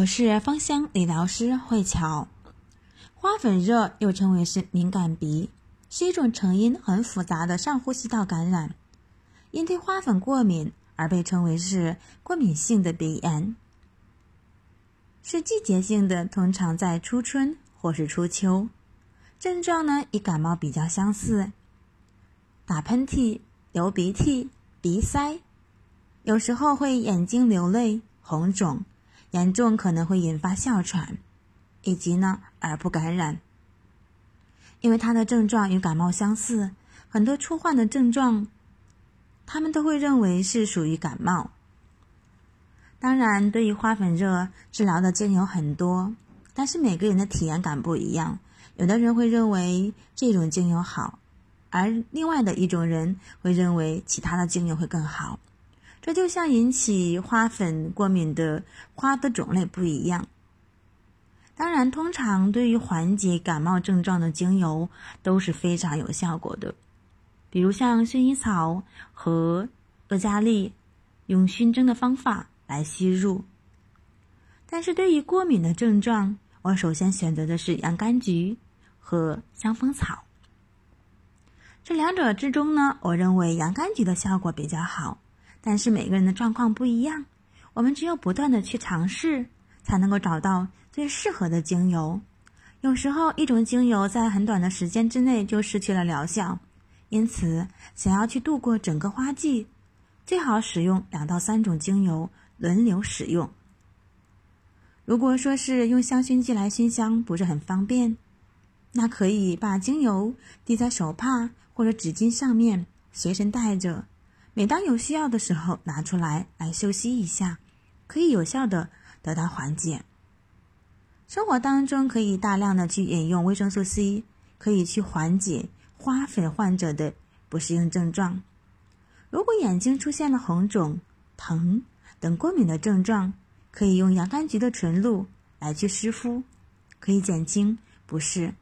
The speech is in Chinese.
我是芳香理疗师慧乔。花粉热又称为是敏感鼻，是一种成因很复杂的上呼吸道感染，因对花粉过敏而被称为是过敏性的鼻炎，是季节性的，通常在初春或是初秋。症状呢，与感冒比较相似，打喷嚏、流鼻涕、鼻塞，有时候会眼睛流泪、红肿。严重可能会引发哮喘，以及呢耳部感染。因为它的症状与感冒相似，很多初患的症状，他们都会认为是属于感冒。当然，对于花粉热治疗的精油很多，但是每个人的体验感不一样。有的人会认为这种精油好，而另外的一种人会认为其他的精油会更好。这就像引起花粉过敏的花的种类不一样。当然，通常对于缓解感冒症状的精油都是非常有效果的，比如像薰衣草和乐加利，用熏蒸的方法来吸入。但是对于过敏的症状，我首先选择的是洋甘菊和香蜂草。这两者之中呢，我认为洋甘菊的效果比较好。但是每个人的状况不一样，我们只有不断的去尝试，才能够找到最适合的精油。有时候一种精油在很短的时间之内就失去了疗效，因此想要去度过整个花季，最好使用两到三种精油轮流使用。如果说是用香薰剂来熏香不是很方便，那可以把精油滴在手帕或者纸巾上面，随身带着。每当有需要的时候，拿出来来休息一下，可以有效的得到缓解。生活当中可以大量的去饮用维生素 C，可以去缓解花粉患者的不适应症状。如果眼睛出现了红肿、疼等过敏的症状，可以用洋甘菊的纯露来去湿敷，可以减轻不适。